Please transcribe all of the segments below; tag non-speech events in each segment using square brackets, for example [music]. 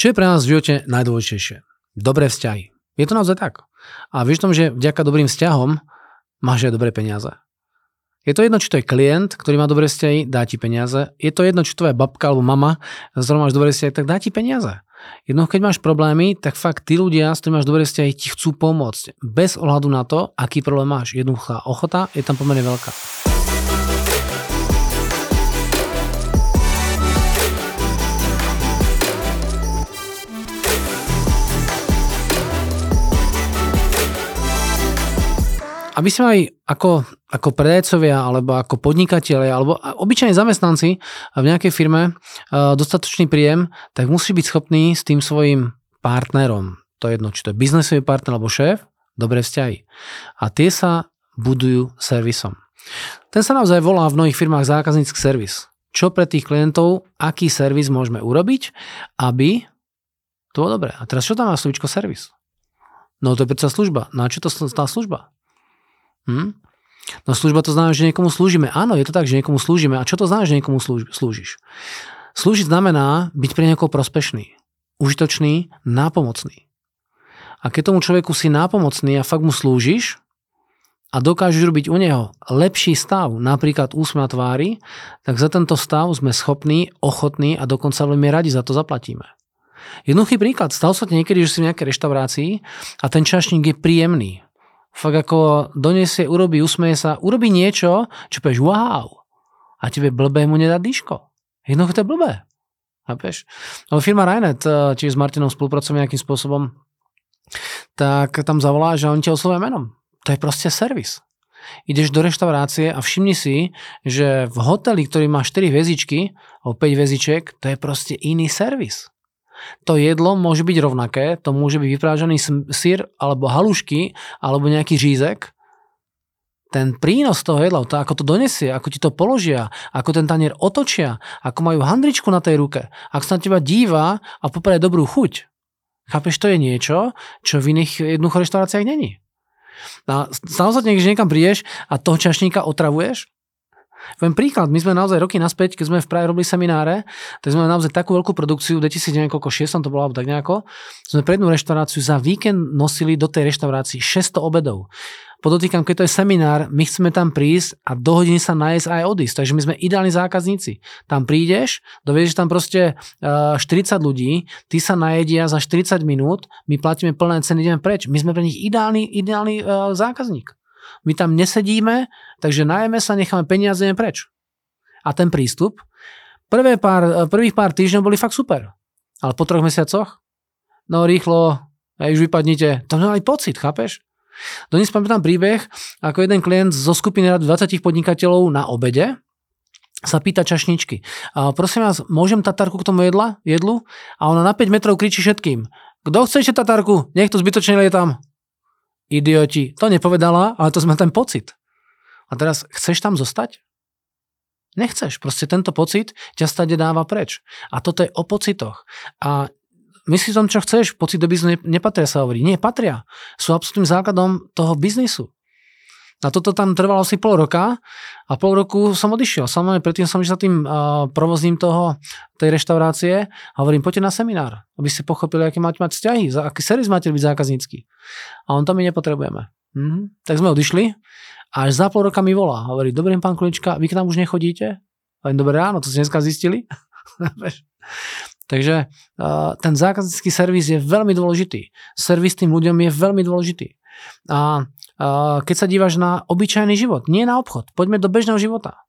Čo je pre nás v živote najdôležitejšie? Dobré vzťahy. Je to naozaj tak. A vieš tom, že vďaka dobrým vzťahom máš aj dobré peniaze. Je to jedno, či to je klient, ktorý má dobré vzťahy, dá ti peniaze. Je to jedno, či tvoja babka alebo mama, s ktorou máš dobré vzťahy, tak dá ti peniaze. Jedno, keď máš problémy, tak fakt tí ľudia, s ktorými máš dobré vzťahy, ti chcú pomôcť. Bez ohľadu na to, aký problém máš. Jednoduchá ochota je tam pomerne veľká. Aby sme aj ako, ako predajcovia alebo ako podnikatelia alebo obyčajní zamestnanci v nejakej firme uh, dostatočný príjem, tak musí byť schopný s tým svojim partnerom, to je jedno, či to je biznesový partner alebo šéf, dobré vzťahy. A tie sa budujú servisom. Ten sa naozaj volá v mnohých firmách zákaznícky servis. Čo pre tých klientov, aký servis môžeme urobiť, aby to bolo dobré. A teraz čo tam má slovičko servis? No to je predsa služba. Na čo to tá služba? Hm? No služba to znamená, že niekomu slúžime. Áno, je to tak, že niekomu slúžime. A čo to znamená, že niekomu slúžiš? Slúžiť znamená byť pre niekoho prospešný, užitočný, nápomocný. A keď tomu človeku si nápomocný a fakt mu slúžiš a dokážeš robiť u neho lepší stav, napríklad úsmev tvári, tak za tento stav sme schopní, ochotní a dokonca veľmi radi za to zaplatíme. Jednoduchý príklad. Stal sa niekedy, že si v nejakej reštaurácii a ten čašník je príjemný fakt ako donesie, urobí, usmeje sa, urobí niečo, čo povieš wow. A tebe blbé mu nedá dýško. Jednoducho to je blbé. Chápeš? No, firma Rainet, eh, či s Martinom spolupracujeme nejakým spôsobom, tak tam zavolá, že on ťa oslovuje menom. To je proste servis. Ideš do reštaurácie a všimni si, že v hoteli, ktorý má 4 hviezdičky alebo 5 hviezdičiek, to je proste iný servis. To jedlo môže byť rovnaké, to môže byť vyprážaný syr alebo halušky alebo nejaký řízek. Ten prínos toho jedla, to ako to donesie, ako ti to položia, ako ten tanier otočia, ako majú handričku na tej ruke, ako sa na teba díva a popraje dobrú chuť. Chápeš, to je niečo, čo v iných jednoducho reštauráciách není. A stalo sa niekde, že niekam prídeš a toho čašníka otravuješ Poviem príklad, my sme naozaj roky naspäť, keď sme v Prahe robili semináre, tak sme naozaj takú veľkú produkciu, v 2006 to bolo alebo tak nejako, sme pre jednu reštauráciu za víkend nosili do tej reštaurácii 600 obedov. Podotýkam, keď to je seminár, my chceme tam prísť a do hodiny sa nájsť aj odísť. Takže my sme ideálni zákazníci. Tam prídeš, dovieš tam proste 40 ľudí, ty sa najedia za 40 minút, my platíme plné ceny, ideme preč. My sme pre nich ideálny, ideálny zákazník. My tam nesedíme, takže najeme sa, necháme peniaze, preč. A ten prístup, prvé pár, prvých pár týždňov boli fakt super. Ale po troch mesiacoch, no rýchlo, aj už vypadnite, to mali pocit, chápeš? Dnes pamätám príbeh, ako jeden klient zo skupiny 20 podnikateľov na obede sa pýta čašničky. A prosím vás, môžem tatarku k tomu jedla, jedlu? A ona na 5 metrov kričí všetkým. Kto chce ešte tatarku? Nech to zbytočne lietam idioti. To nepovedala, ale to sme ten pocit. A teraz chceš tam zostať? Nechceš. Proste tento pocit ťa stade dáva preč. A toto je o pocitoch. A myslíš tom, čo chceš, pocit do biznisu nepatria sa hovorí. Nie, patria. Sú absolútnym základom toho biznisu. A toto tam trvalo asi pol roka a pol roku som odišiel. Samozrejme, predtým som išiel tým uh, provozním toho, tej reštaurácie a hovorím, poďte na seminár, aby ste pochopili, aké máte mať vzťahy, za aký servis máte byť zákaznícky. A on tam my nepotrebujeme. Mhm. Tak sme odišli a až za pol roka mi volá. Hovorí, dobrý pán Kulička, vy k nám už nechodíte? Hovorím, dobré ráno, to ste dneska zistili? [laughs] Takže uh, ten zákaznícky servis je veľmi dôležitý. Servis tým ľuďom je veľmi dôležitý. A keď sa dívaš na obyčajný život, nie na obchod. Poďme do bežného života.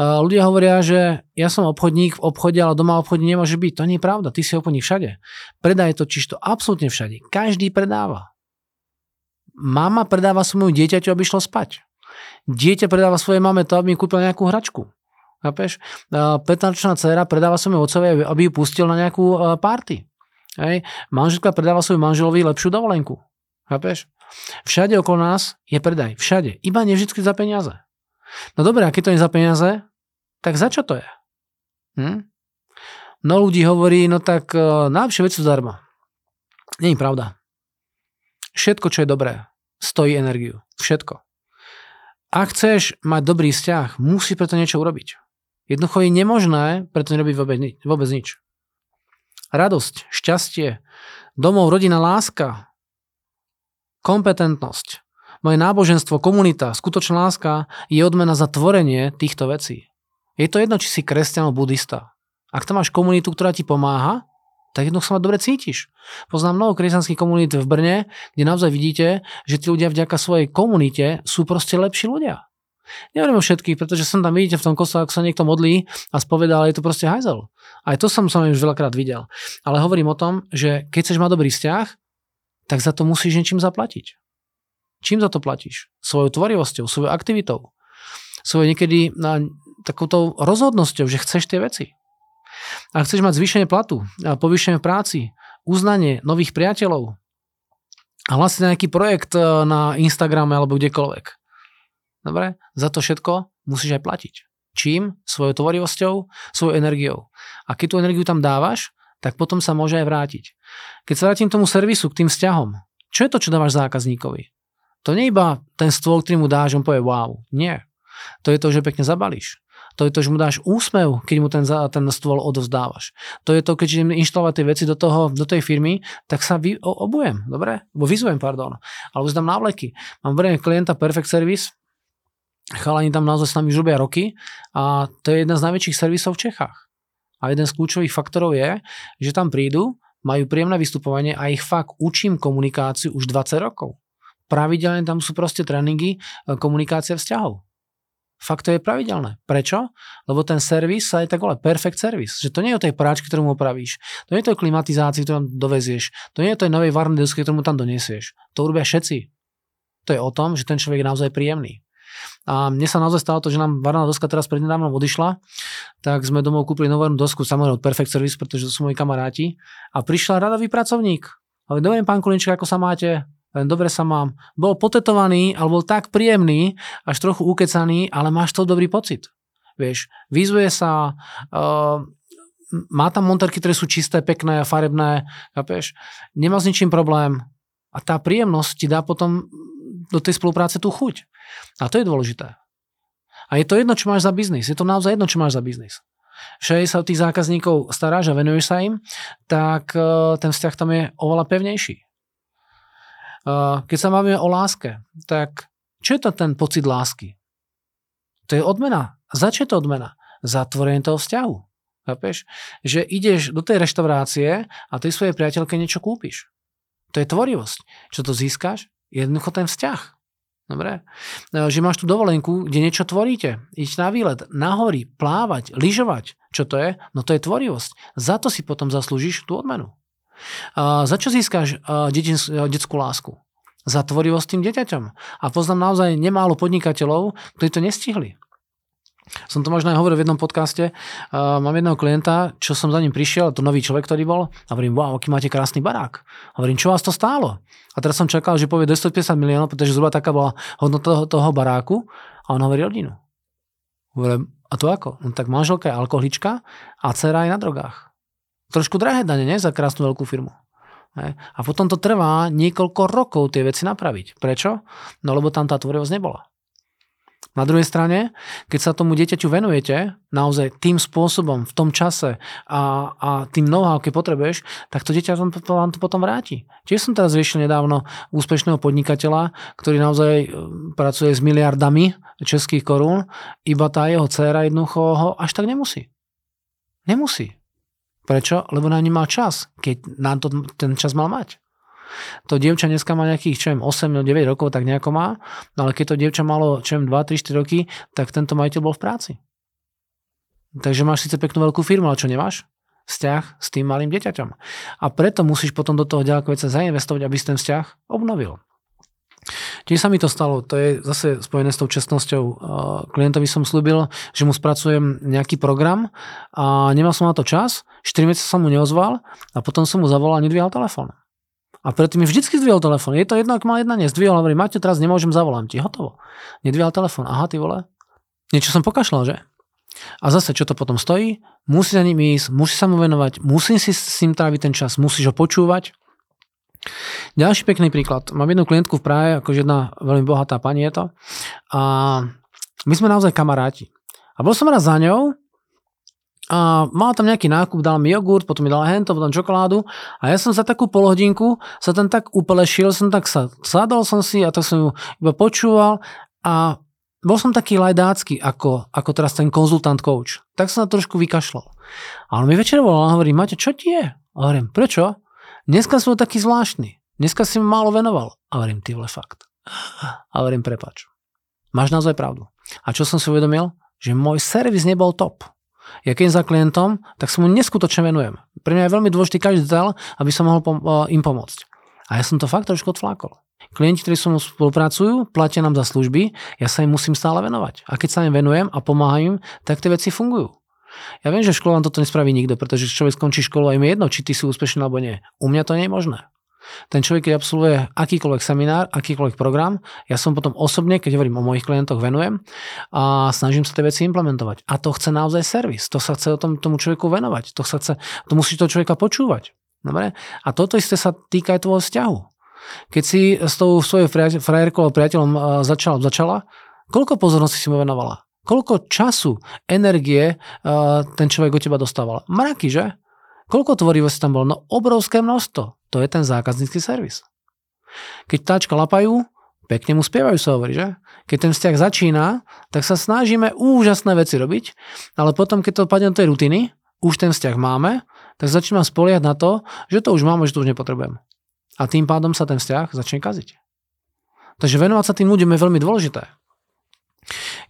Ľudia hovoria, že ja som obchodník v obchode, ale doma obchode nemôže byť. To nie je pravda, ty si obchodník všade. Predaj to čisto absolútne všade. Každý predáva. Mama predáva svojmu dieťaťu, aby šlo spať. Dieťa predáva svojej mame to, aby mi kúpil nejakú hračku. Chápeš? 15-ročná dcera predáva svojmu otcovi, aby ju pustil na nejakú party. Hej. Manželka predáva svojmu manželovi lepšiu dovolenku. Chápeš? Všade okolo nás je predaj. Všade. Iba nie vždy za peniaze. No dobré, a keď to je za peniaze, tak za čo to je? Hm? No ľudí hovorí, no tak uh, najlepšie veci zdarma. Nie je pravda. Všetko, čo je dobré, stojí energiu. Všetko. Ak chceš mať dobrý vzťah, musí preto niečo urobiť. Jednoducho je nemožné preto nerobiť vôbec, vôbec nič. radosť, šťastie, domov, rodina, láska, kompetentnosť, moje náboženstvo, komunita, skutočná láska je odmena za tvorenie týchto vecí. Je to jedno, či si kresťan alebo budista. Ak tam máš komunitu, ktorá ti pomáha, tak jednoducho sa ma dobre cítiš. Poznám mnoho kresťanských komunít v Brne, kde naozaj vidíte, že tí ľudia vďaka svojej komunite sú proste lepší ľudia. Nehovorím o všetkých, pretože som tam vidíte v tom kostole, ako sa niekto modlí a spovedá, ale je to proste hajzel. Aj to som sa už veľakrát videl. Ale hovorím o tom, že keď chceš mať dobrý vzťah, tak za to musíš niečím zaplatiť. Čím za to platíš? Svojou tvorivosťou, svojou aktivitou, svojou niekedy na, takouto rozhodnosťou, že chceš tie veci. A chceš mať zvýšenie platu, povýšenie v práci, uznanie nových priateľov a vlastne nejaký projekt e, na Instagrame alebo kdekoľvek. Dobre? Za to všetko musíš aj platiť. Čím? Svojou tvorivosťou, svojou energiou. A keď tú energiu tam dávaš, tak potom sa môže aj vrátiť. Keď sa vrátim k tomu servisu, k tým vzťahom, čo je to, čo dávaš zákazníkovi? To nie iba ten stôl, ktorý mu dáš, on povie wow. Nie. To je to, že pekne zabalíš. To je to, že mu dáš úsmev, keď mu ten, ten stôl odovzdávaš. To je to, keď idem inštalovať tie veci do, toho, do tej firmy, tak sa vy, obujem, dobre? Bo vyzujem, pardon. Alebo zdám návleky. Mám verejne klienta Perfect Service, chalani tam naozaj s nami už robia roky a to je jedna z najväčších servisov v Čechách. A jeden z kľúčových faktorov je, že tam prídu, majú príjemné vystupovanie a ich fakt učím komunikáciu už 20 rokov pravidelne tam sú proste tréningy, e, komunikácia vzťahov. Fakt to je pravidelné. Prečo? Lebo ten servis sa aj tak perfect service. Že to nie je o tej práčke, ktorú mu opravíš. To nie je o tej klimatizácii, ktorú tam dovezieš. To nie je o tej novej varnej deske, ktorú mu tam donesieš. To urobia všetci. To je o tom, že ten človek je naozaj príjemný. A mne sa naozaj stalo to, že nám varná doska teraz prednedávno odišla, tak sme domov kúpili novú dosku, samozrejme od Perfect Service, pretože to sú moji kamaráti. A prišla radový pracovník. Ale dobre, pán Kulinček, ako sa máte? len dobre sa mám. Bol potetovaný, alebo bol tak príjemný, až trochu ukecaný, ale máš to dobrý pocit. Vieš, vyzuje sa, uh, má tam monterky, ktoré sú čisté, pekné, farebné, chápeš? Nemá s ničím problém. A tá príjemnosť ti dá potom do tej spolupráce tú chuť. A to je dôležité. A je to jedno, čo máš za biznis. Je to naozaj jedno, čo máš za biznis. Všade sa o tých zákazníkov staráš a venuješ sa im, tak uh, ten vzťah tam je oveľa pevnejší. Keď sa máme o láske, tak čo je to ten pocit lásky? To je odmena. Za čo je to odmena? Za tvorenie toho vzťahu. Chápeš? Že ideš do tej reštaurácie a tej svojej priateľke niečo kúpiš. To je tvorivosť. Čo to získaš? Jednoducho ten vzťah. Dobre? Že máš tú dovolenku, kde niečo tvoríte. Ísť na výlet, na hory, plávať, lyžovať. Čo to je? No to je tvorivosť. Za to si potom zaslúžiš tú odmenu. Za čo získaš detskú lásku? Za tvorivosť tým dieťaťom. A poznám naozaj nemálo podnikateľov, ktorí to nestihli. Som to možno aj hovoril v jednom podcaste. Uh, mám jedného klienta, čo som za ním prišiel, to nový človek, ktorý bol, a hovorím, wow, aký máte krásny barák. Hovorím, čo vás to stálo? A teraz som čakal, že povie 250 miliónov, pretože zhruba taká bola hodnota toho, toho baráku. A on hovorí rodinu. Hovorím, a to ako? No, tak manželka je alkoholička a dcera je na drogách trošku drahé dane, nie? Za krásnu veľkú firmu. A potom to trvá niekoľko rokov tie veci napraviť. Prečo? No lebo tam tá tvorivosť nebola. Na druhej strane, keď sa tomu dieťaťu venujete naozaj tým spôsobom, v tom čase a, a tým know-how, keď potrebuješ, tak to dieťa vám, vám to potom vráti. Tiež som teraz riešil nedávno úspešného podnikateľa, ktorý naozaj e, pracuje s miliardami českých korún, iba tá jeho dcéra jednoducho ho až tak nemusí. Nemusí. Prečo? Lebo na ňu mal čas, keď nám to ten čas mal mať. To dievča dneska má nejakých, čo viem, 8-9 rokov, tak nejako má, no ale keď to dievča malo, čo viem, 2-3-4 roky, tak tento majiteľ bol v práci. Takže máš síce peknú veľkú firmu, ale čo nemáš? Vzťah s tým malým dieťaťom. A preto musíš potom do toho ďaleko sa zainvestovať, aby si ten vzťah obnovil. Tiež sa mi to stalo, to je zase spojené s tou čestnosťou. Klientovi som slúbil, že mu spracujem nejaký program a nemal som na to čas, 4 mesiace som mu neozval a potom som mu zavolal a nedvíhal telefón. A predtým mi vždycky zdvihol telefón. Je to jedno, ak má jedna nezdvihol, hovorí, máte teraz nemôžem, zavolám ti. Hotovo. Nedvíhal telefón. Aha, ty vole. Niečo som pokašľal, že? A zase, čo to potom stojí? Musí za ním ísť, musí sa mu venovať, musím si s ním tráviť ten čas, musíš ho počúvať, ďalší pekný príklad. Mám jednu klientku v Prahe, akože jedna veľmi bohatá pani je to. A my sme naozaj kamaráti. A bol som raz za ňou a mal tam nejaký nákup, dal mi jogurt, potom mi dal hento, potom čokoládu a ja som za takú polhodinku sa tam tak upelešil, som tak sa sadol som si a tak som ju iba počúval a bol som taký lajdácky ako, ako teraz ten konzultant coach. Tak som na trošku vykašľal. Ale mi večer volal a hovorí, Maťo, čo ti je? A hovorím, prečo? Dneska som taký zvláštny. Dneska si ma málo venoval. A hovorím, ty vole, fakt. A hovorím, prepač. Máš naozaj pravdu. A čo som si uvedomil? Že môj servis nebol top. Ja keď za klientom, tak sa mu neskutočne venujem. Pre mňa je veľmi dôležitý každý detail, aby som mohol pom- e, im pomôcť. A ja som to fakt trošku odflákol. Klienti, ktorí so mnou spolupracujú, platia nám za služby, ja sa im musím stále venovať. A keď sa im venujem a pomáham im, tak tie veci fungujú. Ja viem, že v vám toto nespraví nikto, pretože človek skončí školu a im je jedno, či ty si úspešný alebo nie. U mňa to nie je možné. Ten človek, keď absolvuje akýkoľvek seminár, akýkoľvek program, ja som potom osobne, keď hovorím o mojich klientoch, venujem a snažím sa tie veci implementovať. A to chce naozaj servis. To sa chce o tom, tomu človeku venovať. To sa chce, to musí toho človeka počúvať. Dobre? A toto isté sa týka aj tvojho vzťahu. Keď si s tou svojou frajerkou a priateľom začala, začala, koľko pozornosti si mu venovala? Koľko času, energie ten človek od teba dostával? Mraky, že? Koľko tvorivosti tam bolo? No obrovské množstvo. To je ten zákaznícky servis. Keď táčka lapajú, pekne mu spievajú sa hovorí, že? Keď ten vzťah začína, tak sa snažíme úžasné veci robiť, ale potom, keď to padne do tej rutiny, už ten vzťah máme, tak začínam spoliehať na to, že to už máme, že to už nepotrebujem. A tým pádom sa ten vzťah začne kaziť. Takže venovať sa tým ľuďom je veľmi dôležité.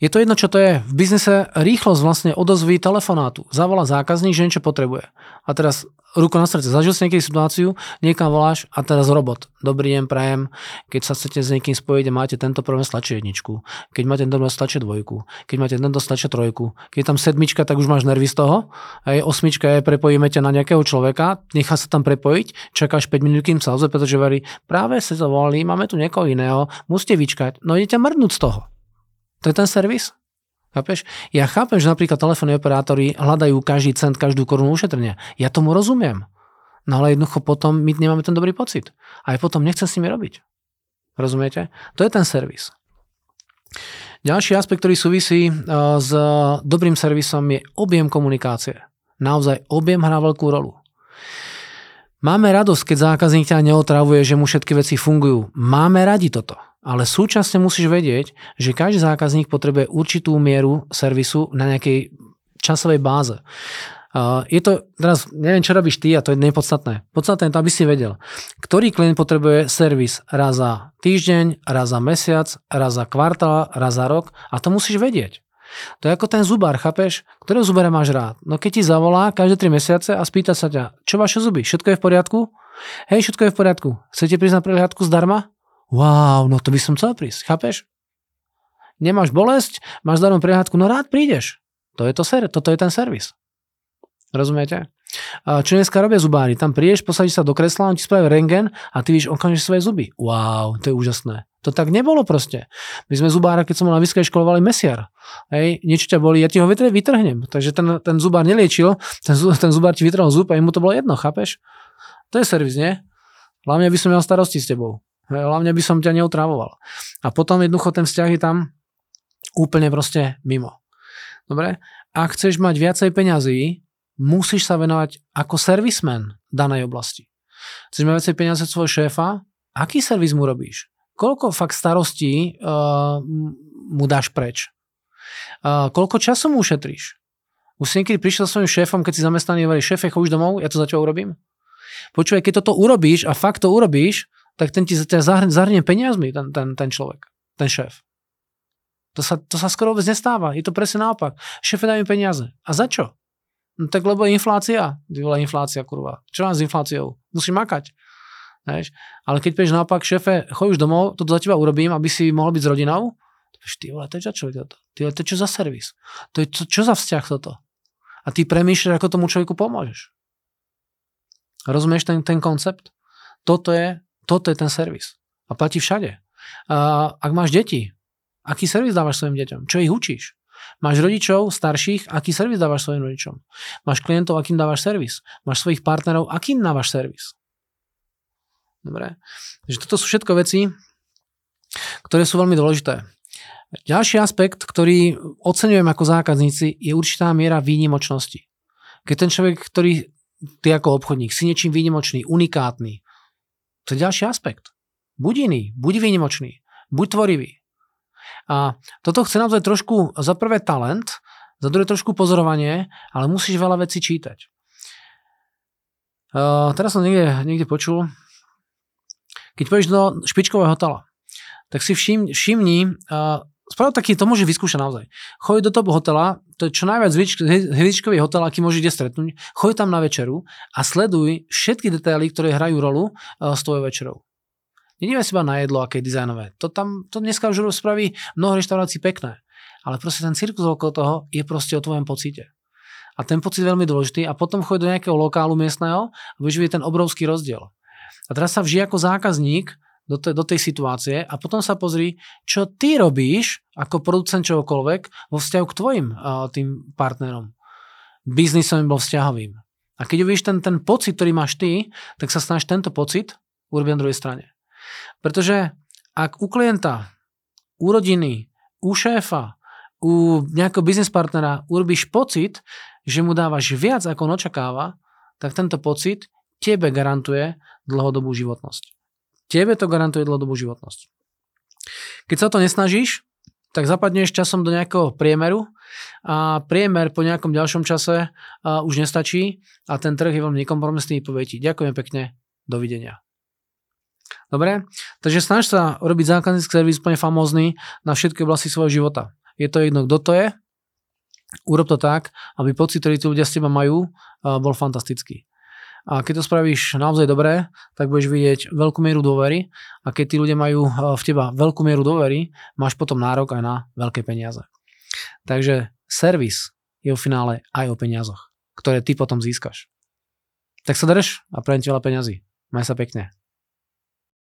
Je to jedno, čo to je. V biznise rýchlosť vlastne odozví telefonátu. Zavolá zákazník, že niečo potrebuje. A teraz ruko na srdce. Zažil si niekedy situáciu, niekam voláš a teraz robot. Dobrý deň, prajem. Keď sa chcete s niekým spojiť máte tento problém, stlačí jedničku. Keď máte tento problém, stlačí dvojku. Keď máte tento, stlačí trojku. Keď je tam sedmička, tak už máš nervy z toho. A je osmička je, prepojíme ťa na nejakého človeka, nechá sa tam prepojiť, čakáš 5 minút, kým sa ozve, pretože varí, práve sa zavolali, máme tu niekoho iného, musíte vyčkať. No idete mrnúť z toho. To je ten servis. Chápeš? Ja chápem, že napríklad telefónni operátori hľadajú každý cent, každú korunu ušetrenia. Ja tomu rozumiem. No ale jednoducho potom my nemáme ten dobrý pocit. A aj potom nechcem s nimi robiť. Rozumiete? To je ten servis. Ďalší aspekt, ktorý súvisí eh, s dobrým servisom je objem komunikácie. Naozaj objem hrá veľkú rolu. Máme radosť, keď zákazník ťa neotravuje, že mu všetky veci fungujú. Máme radi toto. Ale súčasne musíš vedieť, že každý zákazník potrebuje určitú mieru servisu na nejakej časovej báze. Je to, teraz neviem, čo robíš ty a to je nepodstatné. Podstatné je to, aby si vedel, ktorý klient potrebuje servis raz za týždeň, raz za mesiac, raz za kvartál, raz za rok a to musíš vedieť. To je ako ten zubár, chápeš? Ktorého zubára máš rád? No keď ti zavolá každé 3 mesiace a spýta sa ťa, čo vaše zuby, všetko je v poriadku? Hej, všetko je v poriadku. Chcete prísť na prehliadku zdarma? Wow, no to by som chcel prísť, chápeš? Nemáš bolesť, máš zdarnú prehľadku, no rád prídeš. To je to ser, toto je ten servis. Rozumiete? Čo dneska robia zubári? Tam prídeš, posadíš sa do kresla, on ti spraví rengen a ty víš okamžite svoje zuby. Wow, to je úžasné. To tak nebolo proste. My sme zubára, keď som bol na vysokej škole, volali mesiar. Hej, niečo ťa boli, ja ti ho vytrhnem. Takže ten, ten zubár neliečil, ten, ten zubár ti vytrhol zub a mu to bolo jedno, chápeš? To je servis, nie? Hlavne by som mal starosti s tebou. Hlavne by som ťa neutravoval. A potom jednoducho ten vzťah je tam úplne proste mimo. Dobre? Ak chceš mať viacej peňazí, musíš sa venovať ako servisman danej oblasti. Chceš mať viacej peniazy od svojho šéfa? Aký servis mu robíš? Koľko fakt starostí uh, mu dáš preč? Uh, koľko času mu ušetríš? Už si niekedy prišiel s svojím šéfom, keď si zamestnaný hovorí, šéfe, chodíš domov, ja to za teba urobím? Počúvaj, keď toto urobíš a fakt to urobíš, tak ten ti ťa zahrnie, zahrnie peniazmi, ten, ten, ten človek, ten šéf. To sa, to sa skoro vôbec nestáva. Je to presne naopak. Šéfe dajú peniaze. A za čo? No tak lebo je inflácia. Ty inflácia, kurva. Čo mám s infláciou? Musíš makať. Vieš? Ale keď povieš naopak, šéfe, choď už domov, toto za teba urobím, aby si mohol byť s rodinou, ty vole, to je čo človek toto? Ty vole, to je čo za servis? To je čo, čo za vzťah toto? A ty premýšľaš, ako tomu človeku pomôžeš. Rozumieš ten, ten koncept? Toto je toto je ten servis. A platí všade. A ak máš deti, aký servis dávaš svojim deťom? Čo ich učíš? Máš rodičov starších, aký servis dávaš svojim rodičom? Máš klientov, akým dávaš servis? Máš svojich partnerov, akým dávaš servis? Dobre. Takže toto sú všetko veci, ktoré sú veľmi dôležité. Ďalší aspekt, ktorý oceňujem ako zákazníci, je určitá miera výnimočnosti. Keď ten človek, ktorý ty ako obchodník si niečím výnimočný, unikátny, to je ďalší aspekt. Buď iný, buď výnimočný, buď tvorivý. A toto chce naozaj trošku, za prvé talent, za druhé trošku pozorovanie, ale musíš veľa vecí čítať. Uh, teraz som niekde, niekde počul, keď pôjdeš do špičkového hotela, tak si všim, všimni, uh, sprav taký, to môže vyskúšať naozaj. Choď do toho hotela, to je čo najviac hviezdičkový hotel, aký môže ide stretnúť, choď tam na večeru a sleduj všetky detaily, ktoré hrajú rolu uh, s tvojou večerou. Nedívaj si iba na jedlo, aké je dizajnové. To tam, to dneska už spraví mnoho reštaurácií pekné. Ale proste ten cirkus okolo toho je proste o tvojom pocite. A ten pocit je veľmi dôležitý a potom choď do nejakého lokálu miestneho a vidieť ten obrovský rozdiel. A teraz sa vžij ako zákazník do, te, do tej situácie a potom sa pozri, čo ty robíš ako producent čohokoľvek vo vzťahu k tvojim uh, tým partnerom. Biznisovým alebo vzťahovým. A keď uvidíš ten, ten pocit, ktorý máš ty, tak sa snaž tento pocit urobiť na druhej strane. Pretože ak u klienta, u rodiny, u šéfa, u nejakého biznis partnera urobíš pocit, že mu dávaš viac, ako on očakáva, tak tento pocit tebe garantuje dlhodobú životnosť. Tebe to garantuje dlhodobú životnosť. Keď sa to nesnažíš, tak zapadneš časom do nejakého priemeru a priemer po nejakom ďalšom čase už nestačí a ten trh je veľmi nekompromisný povie ti ďakujem pekne, dovidenia. Dobre? Takže snaž sa robiť zákaznícky servis úplne famózny na všetky oblasti svojho života. Je to jedno, kto to je, urob to tak, aby pocit, ktorý tí ľudia s teba majú, bol fantastický. A keď to spravíš naozaj dobre, tak budeš vidieť veľkú mieru dôvery a keď tí ľudia majú v teba veľkú mieru dôvery, máš potom nárok aj na veľké peniaze. Takže servis je v finále aj o peniazoch, ktoré ty potom získaš. Tak sa drž a prejem veľa peniazy. Maj sa pekne.